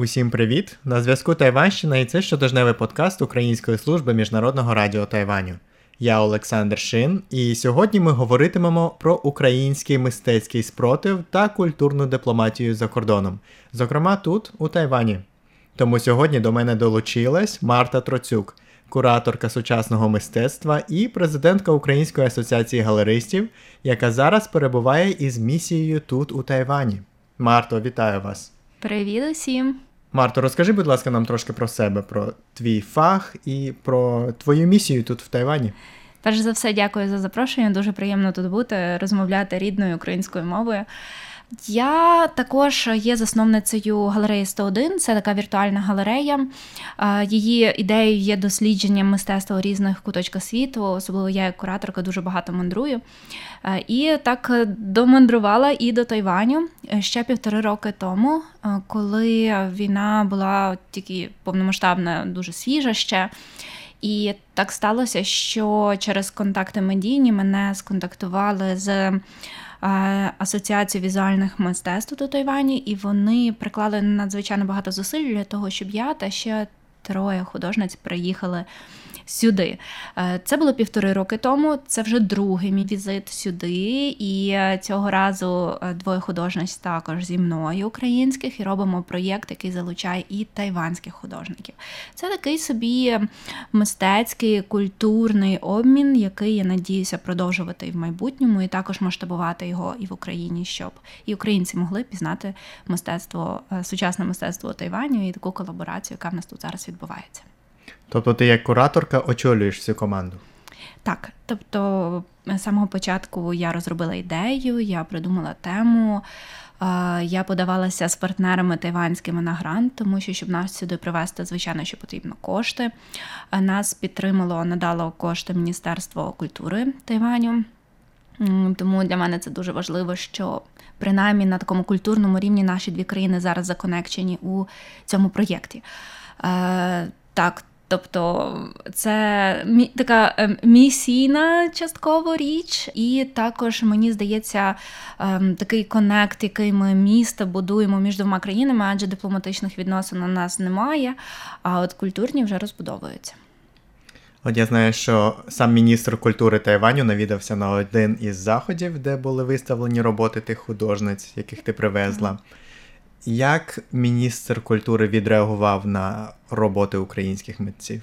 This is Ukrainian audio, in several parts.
Усім привіт! На зв'язку Тайванщина і це щотижневий подкаст Української служби міжнародного радіо Тайваню. Я Олександр Шин, і сьогодні ми говоритимемо про український мистецький спротив та культурну дипломатію за кордоном, зокрема тут, у Тайвані. Тому сьогодні до мене долучилась Марта Троцюк, кураторка сучасного мистецтва і президентка Української асоціації галеристів, яка зараз перебуває із місією тут, у Тайвані. Марто, вітаю вас! Привіт усім! Марто, розкажи, будь ласка, нам трошки про себе, про твій фах і про твою місію тут в Тайвані. Перш за все, дякую за запрошення. Дуже приємно тут бути, розмовляти рідною українською мовою. Я також є засновницею галереї 101, це така віртуальна галерея. Її ідеєю є дослідження мистецтва у різних куточках світу, особливо я, як кураторка, дуже багато мандрую. І так домандрувала і до Тайваню ще півтори роки тому, коли війна була тільки повномасштабна, дуже свіжа ще. І так сталося, що через контакти медійні мене сконтактували з Асоціацію візуальних мистецтв до Тайвані, і вони приклали надзвичайно багато зусиль для того, щоб я та ще троє художниць приїхали сюди. Е, це було півтори роки тому. Це вже другий мій візит сюди. І е, цього разу е, двоє художниць також зі мною українських і робимо проєкт, який залучає і тайванських художників. Це такий собі мистецький культурний обмін, який я надіюся продовжувати і в майбутньому, і також масштабувати його і в Україні, щоб і українці могли пізнати мистецтво, сучасне мистецтво Тайваню і таку колаборацію, яка в нас тут зараз відбувається. Тобто ти як кураторка очолюєш всю команду? Так, тобто з самого початку я розробила ідею, я придумала тему. Я подавалася з партнерами тайванськими на грант, тому що щоб нас сюди привезти, звичайно, що потрібно кошти. Нас підтримало, надало кошти Міністерство культури Тайваню. Тому для мене це дуже важливо, що принаймні на такому культурному рівні наші дві країни зараз законекчені у цьому проєкті. Так, Тобто це така ем, місійна частково річ, і також мені здається ем, такий конект, який ми місто будуємо між двома країнами, адже дипломатичних відносин у нас немає, а от культурні вже розбудовуються. От я знаю, що сам міністр культури Тайваню навідався на один із заходів, де були виставлені роботи тих художниць, яких ти привезла. Як міністр культури відреагував на роботи українських митців?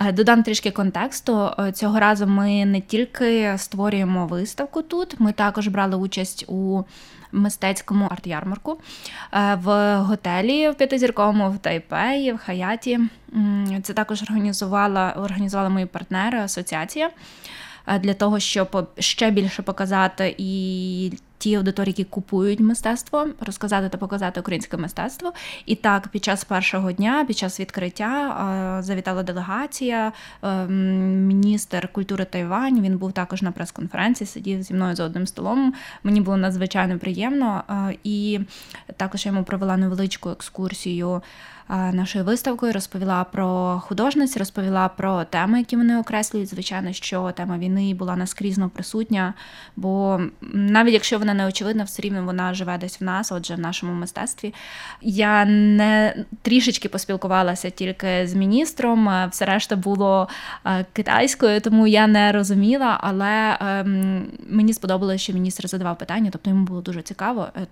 Е, додам трішки контексту. Е, цього разу ми не тільки створюємо виставку тут, ми також брали участь у мистецькому арт-ярмарку е, в готелі в п'ятизірковому в Тайпеї, в Хаяті. Це також організувала організували мої партнери, асоціація для того, щоб ще більше показати і ті аудиторії, які купують мистецтво, розказати та показати українське мистецтво. І так, під час першого дня, під час відкриття, завітала делегація, ем, міністр культури Тайвань. Він був також на прес-конференції, сидів зі мною за одним столом. Мені було надзвичайно приємно. І також я йому провела невеличку екскурсію нашою виставкою, розповіла про художниць, розповіла про теми, які вони окреслюють. Звичайно, що тема війни була наскрізно присутня, бо навіть якщо вона очевидна, все рівно вона живе десь в нас, отже, в нашому мистецтві. Я не трішечки поспілкувалася тільки з міністром, все решта було китайською, тому я не розуміла, але ем, мені сподобалося, що міністр задавав питання, тобто йому було дуже цікаво. Е,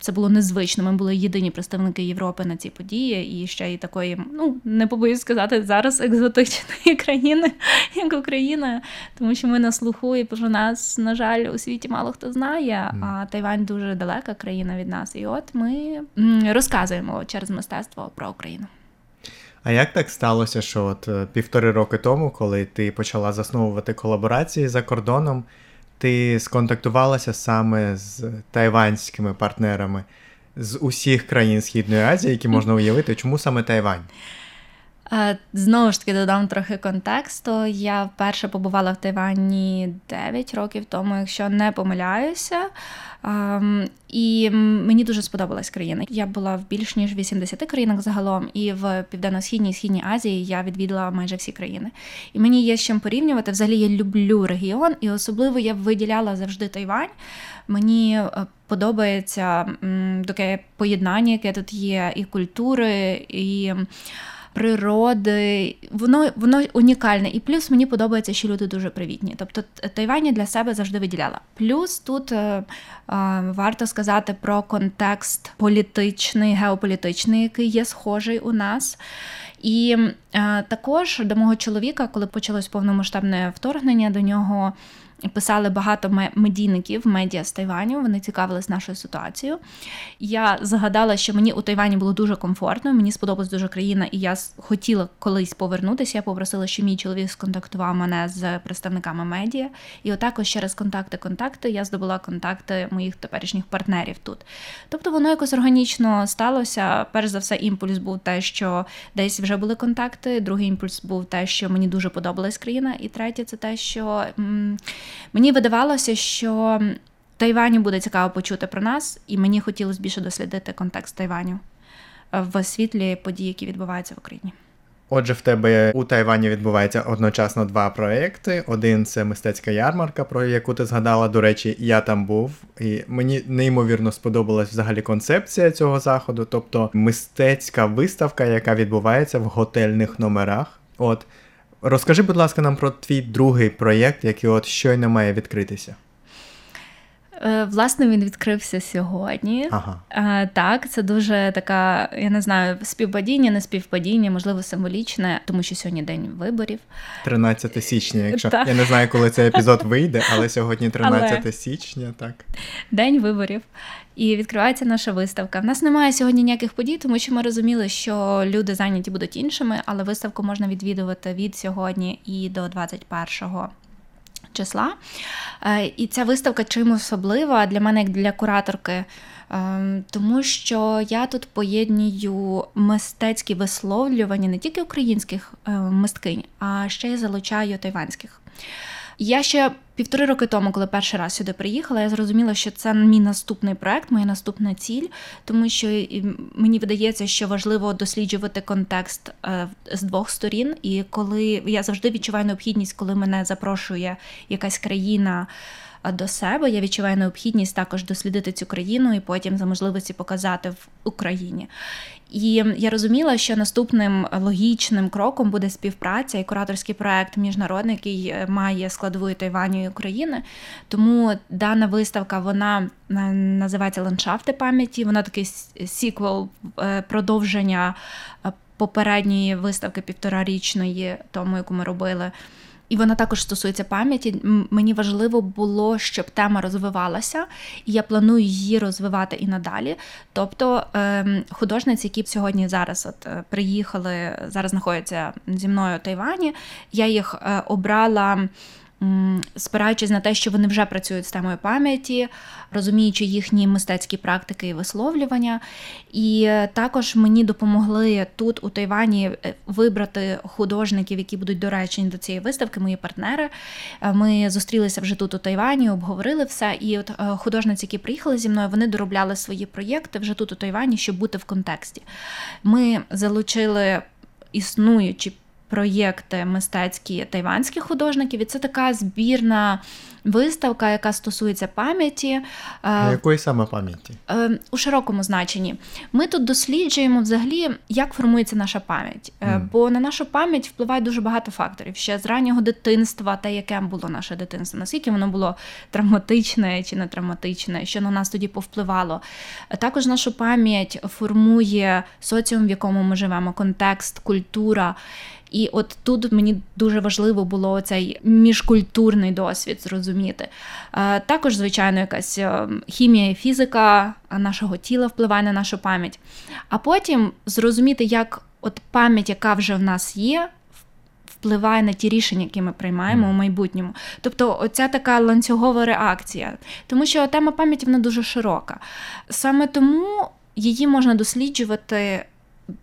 це було незвично. Ми були єдині представники Європи на цій події. і ще й такої, ну не побоюсь сказати, зараз екзотичної країни, як Україна, тому що ми на слуху, і про нас, на жаль, у світі мало хто знає. А Тайвань дуже далека країна від нас. І от ми розказуємо через мистецтво про Україну. А як так сталося, що от е, півтори роки тому, коли ти почала засновувати колаборації за кордоном, ти сконтактувалася саме з тайванськими партнерами? з усіх країн Східної Азії, які можна уявити, чому саме Тайвань? Знову ж таки додам трохи контексту. Я вперше побувала в Тайвані 9 років тому, якщо не помиляюся. Ем, і мені дуже сподобалась країна. Я була в більш ніж 80 країнах загалом, і в південно-східній і східній Азії я відвідала майже всі країни. І мені є з чим порівнювати. Взагалі я люблю регіон, і особливо я виділяла завжди Тайвань. Мені е, подобається таке поєднання, яке тут є, і культури, і природи. Воно воно унікальне. І плюс мені подобається, що люди дуже привітні. Тобто Тайвань для себе завжди виділяла. Плюс тут е, е, варто сказати про контекст політичний, геополітичний, який є схожий у нас. І е, також до мого чоловіка, коли почалось повномасштабне вторгнення, до нього писали багато медійників медіа з Тайваню. Вони цікавились нашою ситуацією. Я згадала, що мені у Тайвані було дуже комфортно. Мені сподобалась дуже країна, і я хотіла колись повернутися. Я попросила, щоб мій чоловік сконтактував мене з представниками медіа. І отак через контакти-контакти я здобула контакти моїх теперішніх партнерів тут. Тобто воно якось органічно сталося. Перш за все, імпульс був те, що десь вже були контакти. Другий імпульс був те, що мені дуже подобалась країна. І третє це те, що. Мені видавалося, що Тайваню буде цікаво почути про нас, і мені хотілося більше дослідити контекст Тайваню е, в світлі подій, які відбуваються в Україні. Отже, в тебе у Тайвані відбувається одночасно два проекти. Один це мистецька ярмарка, про яку ти згадала. До речі, я там був, і мені неймовірно сподобалась взагалі концепція цього заходу, тобто мистецька виставка, яка відбувається в готельних номерах. От Розкажи, будь ласка, нам про твій другий проєкт, який от щойно має відкритися. Е, власне, він відкрився сьогодні. Ага. Е, так, це дуже така, я не знаю, співпадіння, не співпадіння, можливо, символічне, тому що сьогодні день виборів. 13 січня, якщо так. я не знаю, коли цей епізод вийде, але сьогодні 13 але... січня, так. День виборів. І відкривається наша виставка. В нас немає сьогодні ніяких подій, тому що ми розуміли, що люди зайняті будуть іншими, але виставку можна відвідувати від сьогодні і до 21 числа. Е, і ця виставка чим особлива для мене, як для кураторки, ем, тому що я тут поєднюю мистецькі висловлювання не тільки українських е, мисткинь, а ще й залучаю тайванських. Я ще півтори роки тому, коли перший раз сюди приїхала, я зрозуміла, що це мій наступний проект, моя наступна ціль, тому що мені видається, що важливо досліджувати контекст е, з двох сторін. І коли я завжди відчуваю необхідність, коли мене запрошує якась країна до себе. Я відчуваю необхідність також дослідити цю країну і потім за можливості показати в Україні. І я розуміла, що наступним логічним кроком буде співпраця і кураторський проект міжнародний, який е, має складову Тайваню і України. Тому дана виставка вона е, називається Ландшафти пам'яті. Вона такий сіквел е, продовження попередньої виставки півторарічної, тому яку ми робили. І вона також стосується пам'яті. Мені важливо було, щоб тема розвивалася, і я планую її розвивати і надалі. Тобто ем, художниці, які сьогодні зараз от е, приїхали, зараз знаходяться зі мною в Тайвані, я їх е, обрала спираючись на те, що вони вже працюють з темою пам'яті, розуміючи їхні мистецькі практики і висловлювання. І також мені допомогли тут, у Тайвані, е, вибрати художників, які будуть доречені до цієї виставки, мої партнери. Е, ми зустрілися вже тут у Тайвані, обговорили все. І от е, художниці, які приїхали зі мною, вони доробляли свої проєкти вже тут у Тайвані, щоб бути в контексті. Ми залучили існуючі проєкти мистецькі тайванських художників, і це така збірна виставка, яка стосується пам'яті. Е, якої саме пам'яті? Е, у широкому значенні. Ми тут досліджуємо взагалі, як формується наша пам'ять. Mm. Бо на нашу пам'ять впливає дуже багато факторів. Ще з раннього дитинства, те, яке було наше дитинство, наскільки воно було травматичне чи не травматичне, що на нас тоді повпливало. Також нашу пам'ять формує соціум, в якому ми живемо, контекст, культура. І от тут мені дуже важливо було цей міжкультурний досвід зрозуміти. Е, також, звичайно, якась е, хімія і фізика нашого тіла впливає на нашу пам'ять. А потім зрозуміти, як от пам'ять, яка вже в нас є, впливає на ті рішення, які ми приймаємо у майбутньому. Тобто, оця така ланцюгова реакція. Тому що тема пам'яті вона дуже широка. Саме тому її можна досліджувати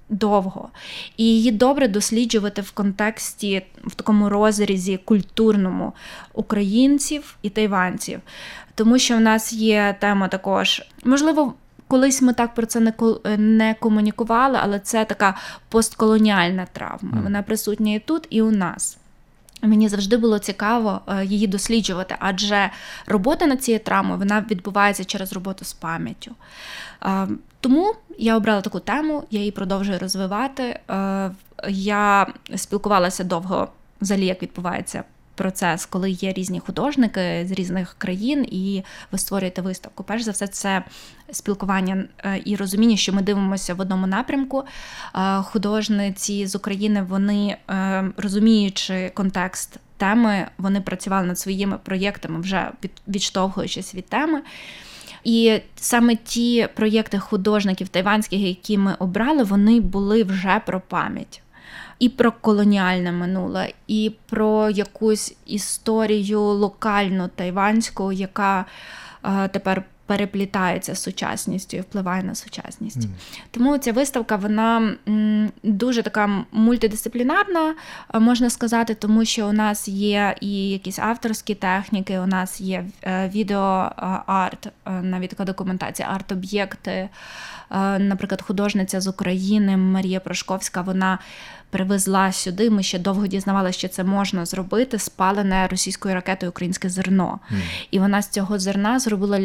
довго. І її добре досліджувати в контексті, в такому розрізі культурному українців і тайванців. Тому що в нас є тема також, можливо, колись ми так про це не не комунікували, але це така постколоніальна травма. Вона присутня і тут, і у нас. Мені завжди було цікаво е, її досліджувати, адже робота над цією травмою вона відбувається через роботу з пам'яттю. Е, тому я обрала таку тему, я її продовжую розвивати. Е, я спілкувалася довго взагалі, як відбувається процес, коли є різні художники з різних країн, і ви створюєте виставку. Перш за все, це спілкування е, і розуміння, що ми дивимося в одному напрямку. Е, художниці з України, вони е, розуміючи контекст теми, вони працювали над своїми проєктами, вже відштовхуючись від теми. І саме ті проєкти художників тайванських, які ми обрали, вони були вже про пам'ять і про колоніальне минуле, і про якусь історію локальну тайванську, яка е, тепер переплітається з сучасністю і впливає на сучасність. Mm. Тому ця виставка вона дуже така мультидисциплінарна, е, можна сказати, тому що у нас є і якісь авторські техніки, у нас є е, відеоарт, е, навіть така документація, арт-об'єкти. Наприклад, художниця з України Марія Прошковська, вона привезла сюди. Ми ще довго дізнавалися, що це можна зробити, спалене російською ракетою українське зерно. Mm. І вона з цього зерна зробила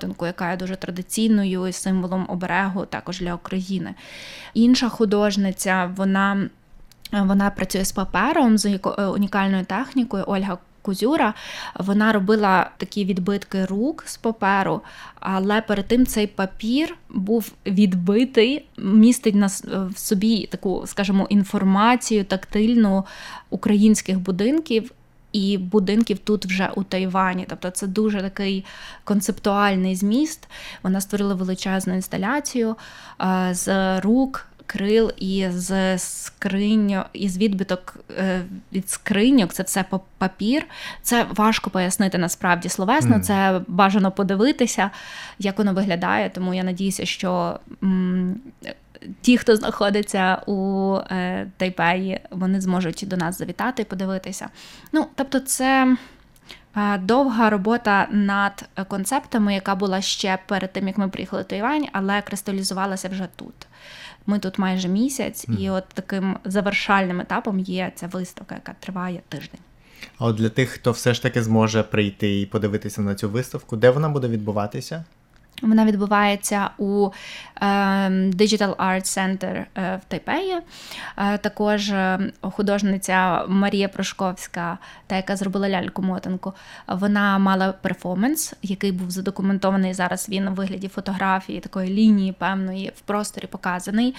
ляльку-мотинку, яка є дуже традиційною і символом оберегу також для України. Інша художниця, вона. Вона працює з папером з унікальною технікою Ольга Кузюра, вона робила такі відбитки рук з паперу, але перед тим цей папір був відбитий, містить на в собі таку, скажімо, інформацію тактильну українських будинків. І будинків тут вже у Тайвані, тобто це дуже такий концептуальний зміст. Вона створила величезну інсталяцію з рук крил і з скриньок, із відбиток е, від скриньок, це все папір. Це важко пояснити насправді словесно. Mm. Це бажано подивитися, як воно виглядає. Тому я надіюся, що ті, хто знаходиться у е, Тайпеї, вони зможуть до нас завітати і подивитися. Ну, тобто, це. Е, довга робота над концептами, яка була ще перед тим, як ми приїхали в Тайвань, але кристалізувалася вже тут. Ми тут майже місяць, mm. і от таким завершальним етапом є ця виставка, яка триває тиждень. А от для тих, хто все ж таки зможе прийти і подивитися на цю виставку, де вона буде відбуватися? Вона відбувається у е, Digital Art Center е, в Тайпеї. Е, також художниця Марія Прошковська, та яка зробила ляльку мотанку, вона мала перформанс, який був задокументований зараз. Він у вигляді фотографії, такої лінії певної в просторі показаний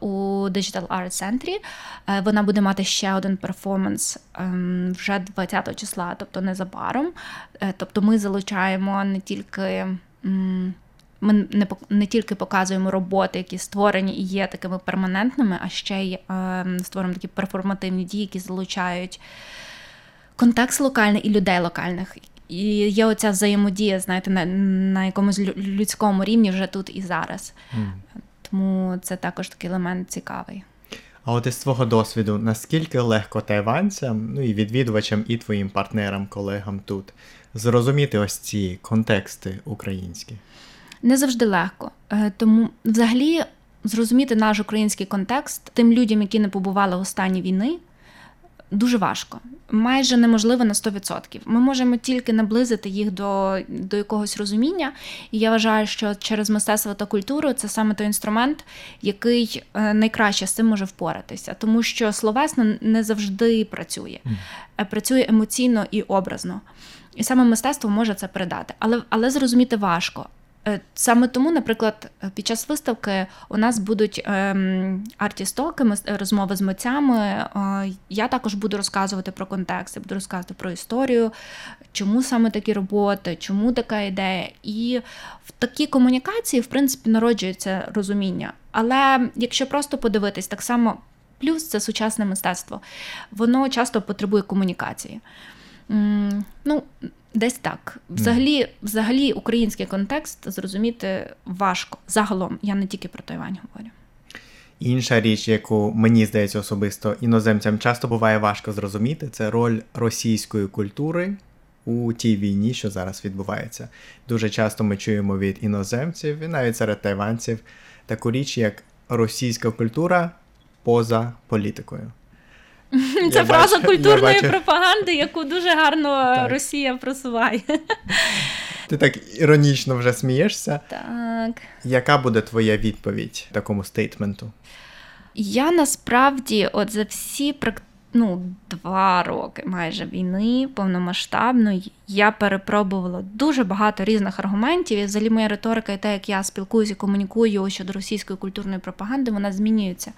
у Digital Art Center. Вона буде мати ще один перформанс ем, вже 20 числа, тобто незабаром. Тобто ми залучаємо не тільки. Ми не не тільки показуємо роботи, які створені і є такими перманентними, а ще й е, створюємо такі перформативні дії, які залучають контекст локальний і людей локальних. І є оця взаємодія, знаєте, на на якомусь людському рівні вже тут і зараз. Mm. Тому це також такий елемент цікавий. А от із свого досвіду, наскільки легко тайванцям, ну і відвідувачам, і твоїм партнерам, колегам тут зрозуміти ось ці контексти українські? Не завжди легко. Е, тому взагалі зрозуміти наш український контекст тим людям, які не побували в останній війни, дуже важко. Майже неможливо на 100%. Ми можемо тільки наблизити їх до до якогось розуміння. І я вважаю, що через мистецтво та культуру це саме той інструмент, який е, найкраще з цим може впоратися, тому що словесно не завжди працює, mm. працює емоційно і образно. І саме мистецтво може це передати, але але зрозуміти важко. Е, саме тому, наприклад, під час виставки у нас будуть ем, артістоки, розмови з митцями. Е, я також буду розказувати про контекст, буду розказувати про історію, чому саме такі роботи, чому така ідея. І в такій комунікації, в принципі, народжується розуміння. Але якщо просто подивитись, так само плюс це сучасне мистецтво, воно часто потребує комунікації. Ну, десь так. Взагалі, взагалі, український контекст зрозуміти важко. Загалом, я не тільки про Тайвань говорю. Інша річ, яку мені здається особисто іноземцям часто буває важко зрозуміти, це роль російської культури у тій війні, що зараз відбувається. Дуже часто ми чуємо від іноземців і навіть серед тайванців таку річ, як російська культура поза політикою. Це я фраза бачу, культурної пропаганди, яку дуже гарно так. Росія просуває. Ти так іронічно вже смієшся. Так. Яка буде твоя відповідь такому стейтменту? Я насправді, от за всі ну, два роки майже війни повномасштабної, я перепробувала дуже багато різних аргументів. І взагалі моя риторика і те, як я спілкуюся і комунікую щодо російської культурної пропаганди, вона змінюється.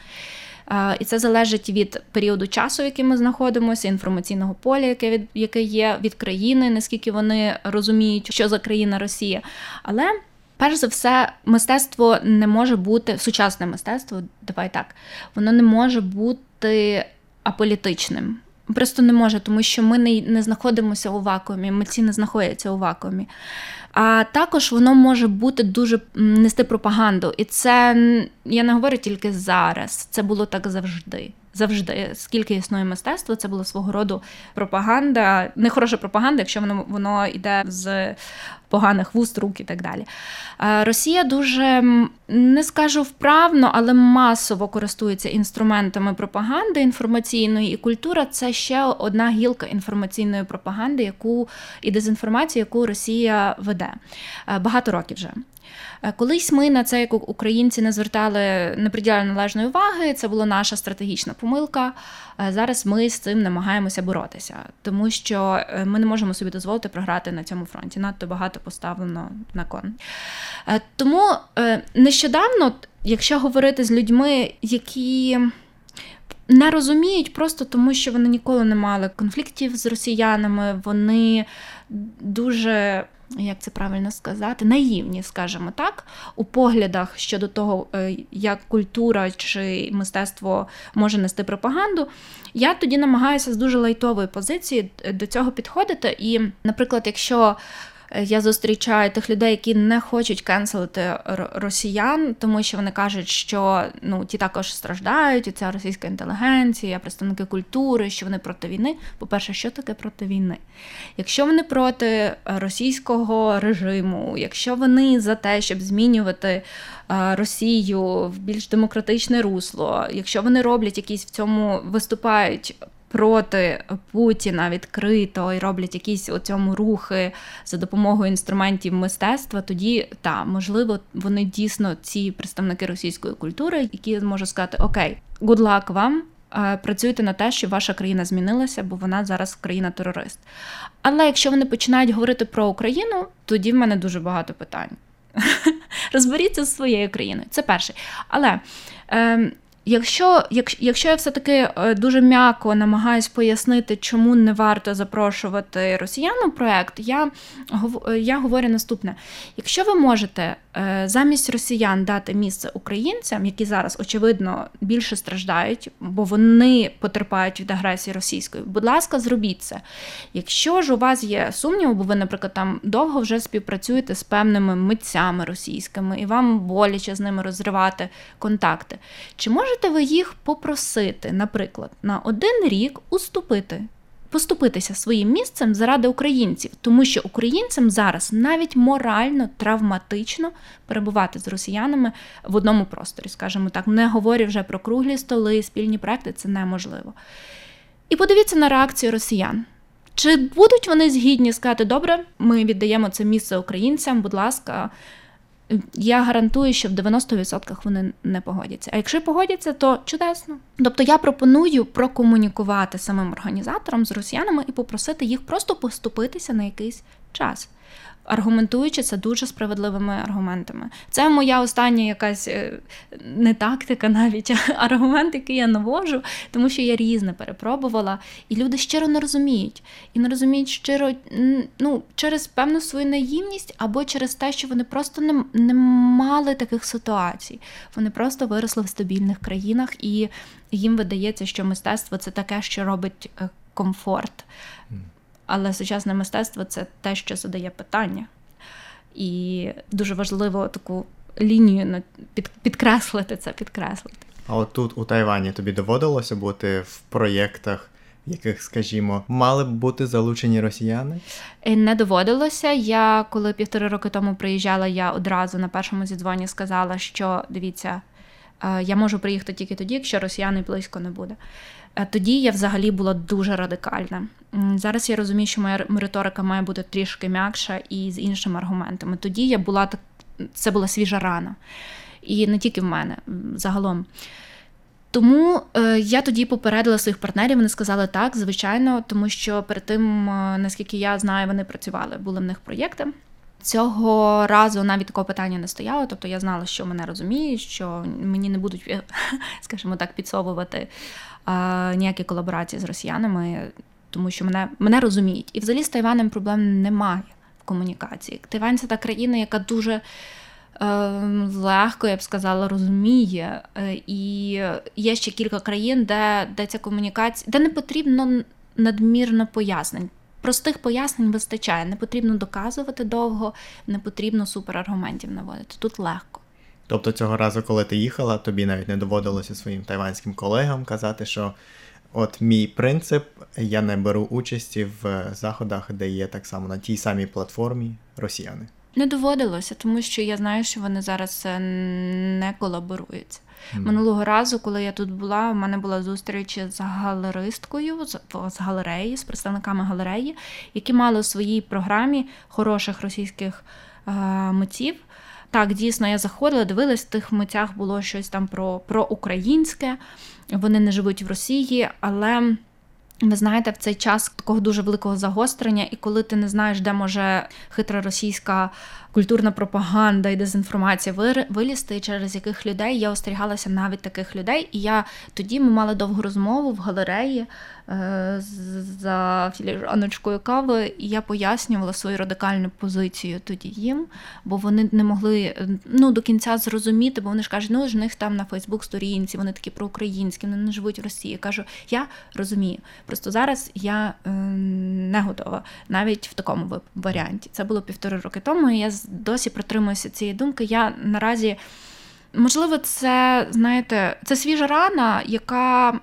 І це залежить від періоду часу, в який ми знаходимося, інформаційного поля, яке від яке є від країни, наскільки вони розуміють, що за країна Росія. Але перш за все, мистецтво не може бути сучасне мистецтво. Давай так, воно не може бути аполітичним. Просто не може, тому що ми не не знаходимося у вакуумі, митці не знаходяться у вакуумі. А також воно може бути дуже нести пропаганду. І це я не говорю тільки зараз, це було так завжди. Завжди, скільки існує мистецтво, це було свого роду пропаганда, не хороша пропаганда, якщо воно воно йде з поганих вуст, рук і так далі. Росія дуже не скажу вправно, але масово користується інструментами пропаганди інформаційної, і культура це ще одна гілка інформаційної пропаганди, яку і дезінформації, яку Росія веде багато років вже. Е, колись ми на це, як українці, не звертали не приділяли належної уваги. Це була наша стратегічна помилка. Е, зараз ми з цим намагаємося боротися, тому що е, ми не можемо собі дозволити програти на цьому фронті. Надто багато поставлено на кон. Тому нещодавно, якщо говорити з людьми, які не розуміють просто тому, що вони ніколи не мали конфліктів з росіянами, вони дуже як це правильно сказати, наївні, скажімо так, у поглядах щодо того, е, як культура чи мистецтво може нести пропаганду. Я тоді намагаюся з дуже лайтової позиції е, до цього підходити. І, наприклад, якщо я зустрічаю тих людей, які не хочуть кенселити росіян, тому що вони кажуть, що ну ті також страждають, і ця російська інтелігенція, представники культури, що вони проти війни. По-перше, що таке проти війни? Якщо вони проти російського режиму, якщо вони за те, щоб змінювати Росію в більш демократичне русло, якщо вони роблять якісь в цьому виступають проти Путіна відкрито і роблять якісь у цьому рухи за допомогою інструментів мистецтва, тоді та можливо вони дійсно ці представники російської культури, які можуть сказати Окей, good luck вам. Працюйте на те, що ваша країна змінилася, бо вона зараз країна-терорист. Але якщо вони починають говорити про Україну, тоді в мене дуже багато питань. Розберіться з своєю країною. Це перше. Але е, Якщо якщо я все-таки е, дуже м'яко намагаюсь пояснити, чому не варто запрошувати росіян у проект, я я говорю наступне: якщо ви можете замість росіян дати місце українцям, які зараз очевидно більше страждають, бо вони потерпають від агресії російської, будь ласка, зробіть це. Якщо ж у вас є сумнів, бо ви, наприклад, там довго вже співпрацюєте з певними митцями російськими, і вам боляче з ними розривати контакти, чи можете ви їх попросити, наприклад, на один рік уступити, поступитися своїм місцем заради українців, тому що українцям зараз навіть морально травматично перебувати з росіянами в одному просторі, скажімо так, не говорю вже про круглі столи, спільні проекти, це неможливо. І подивіться на реакцію росіян. Чи будуть вони згідні сказати, добре, ми віддаємо це місце українцям, будь ласка, я гарантую, що в 90% вони не погодяться. А якщо погодяться, то чудесно. Тобто я пропоную прокомунікувати самим організаторам з росіянами і попросити їх просто поступитися на якийсь час аргументуючи це дуже справедливими аргументами. Це моя остання якась е, не тактика, навіть а аргумент, який я навожу, тому що я різне перепробувала, і люди щиро не розуміють. І не розуміють щиро ну, через певну свою наївність або через те, що вони просто не, не мали таких ситуацій. Вони просто виросли в стабільних країнах, і їм видається, що мистецтво це таке, що робить е, комфорт. Але сучасне мистецтво це те, що задає питання. І дуже важливо таку лінію підкреслити це, підкреслити. А от тут у Тайвані тобі доводилося бути в проєктах, в яких, скажімо, мали б бути залучені росіяни? Е, не доводилося. Я коли півтори роки тому приїжджала, я одразу на першому зідзвоні сказала, що дивіться, я можу приїхати тільки тоді, якщо росіяни близько не буде. Е, тоді я взагалі була дуже радикальна. Зараз я розумію, що моя риторика має бути трішки м'якша і з іншими аргументами. Тоді я була так, це була свіжа рана. І не тільки в мене, загалом. Тому е, я тоді попередила своїх партнерів. Вони сказали так, звичайно, тому що перед тим, е, наскільки я знаю, вони працювали, були в них проєкти. Цього разу навіть такого питання не стояло. Тобто я знала, що мене розуміють, що мені не будуть, е, скажімо так, підсовувати е, ніякі колаборації з росіянами, тому що мене мене розуміють. І взагалі з Тайванем проблем немає в комунікації. Тайвань це та країна, яка дуже. Ем, легко, я б сказала, розуміє. Е, і є ще кілька країн, де де ця комунікація, де не потрібно надмірно пояснень. Простих пояснень вистачає. Не потрібно доказувати довго, не потрібно супераргументів наводити. Тут легко. Тобто цього разу, коли ти їхала, тобі навіть не доводилося своїм тайванським колегам казати, що от мій принцип, я не беру участі в заходах, де є так само на тій самій платформі росіяни. Не доводилося, тому що я знаю, що вони зараз е, не колаборуються. Mm. Минулого разу, коли я тут була, у мене була зустріч з галеристкою з, з галереї, з представниками галереї, які мали у своїй програмі хороших російських е, митців. Так, дійсно, я заходила, дивилась, в тих митцях було щось там про, про українське. Вони не живуть в Росії, але. Ви знаєте, в цей час такого дуже великого загострення, і коли ти не знаєш, де може хитра російська культурна пропаганда і дезінформація вилізти, через яких людей я остерігалася навіть таких людей. І я тоді ми мали довгу розмову в галереї е, за філіжаночкою кави, і я пояснювала свою радикальну позицію тоді їм, бо вони не могли ну, до кінця зрозуміти, бо вони ж кажуть, ну ж них там на Фейсбук-сторінці, вони такі проукраїнські, вони не живуть в Росії. Я кажу, я розумію. Просто зараз я е, не готова навіть в такому варіанті. Це було півтори роки тому. і Я досі притримуюся цієї думки. Я наразі, можливо, це, знаєте, це свіжа рана, яка.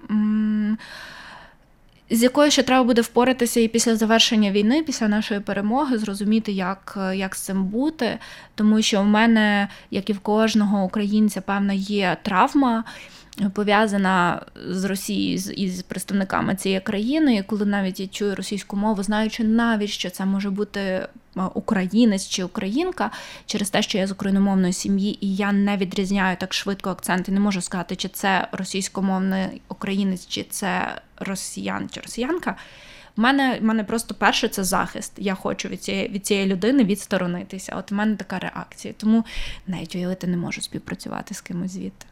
З якою ще треба буде впоратися і після завершення війни, після нашої перемоги, зрозуміти, як як з цим бути. Тому що в мене, як і в кожного українця, певна є травма пов'язана з Росією з представниками цієї країни, і коли навіть я чую російську мову, знаючи навіть, що це може бути українець чи українка, через те, що я з україномовної сім'ї, і я не відрізняю так швидко акценти, не можу сказати, чи це російськомовний українець, чи це росіян чи росіянка. У мене в мене просто перше це захист. Я хочу від цієї від цієї людини відсторонитися. От у мене така реакція. Тому навіть уявити не можу співпрацювати з кимось звідти.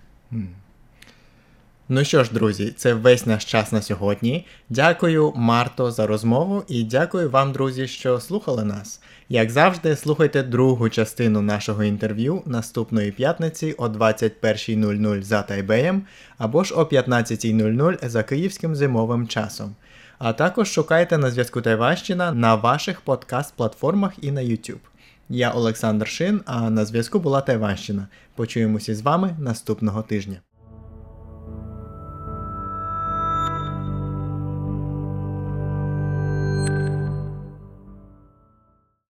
Ну що ж, друзі, це весь наш час на сьогодні. Дякую, Марто, за розмову і дякую вам, друзі, що слухали нас. Як завжди, слухайте другу частину нашого інтерв'ю наступної п'ятниці о 21.00 за Тайбеєм або ж о 15.00 за київським зимовим часом. А також шукайте на зв'язку Тайващина на ваших подкаст-платформах і на YouTube. Я Олександр Шин, а на зв'язку була Тайванщина. Почуємося з вами наступного тижня.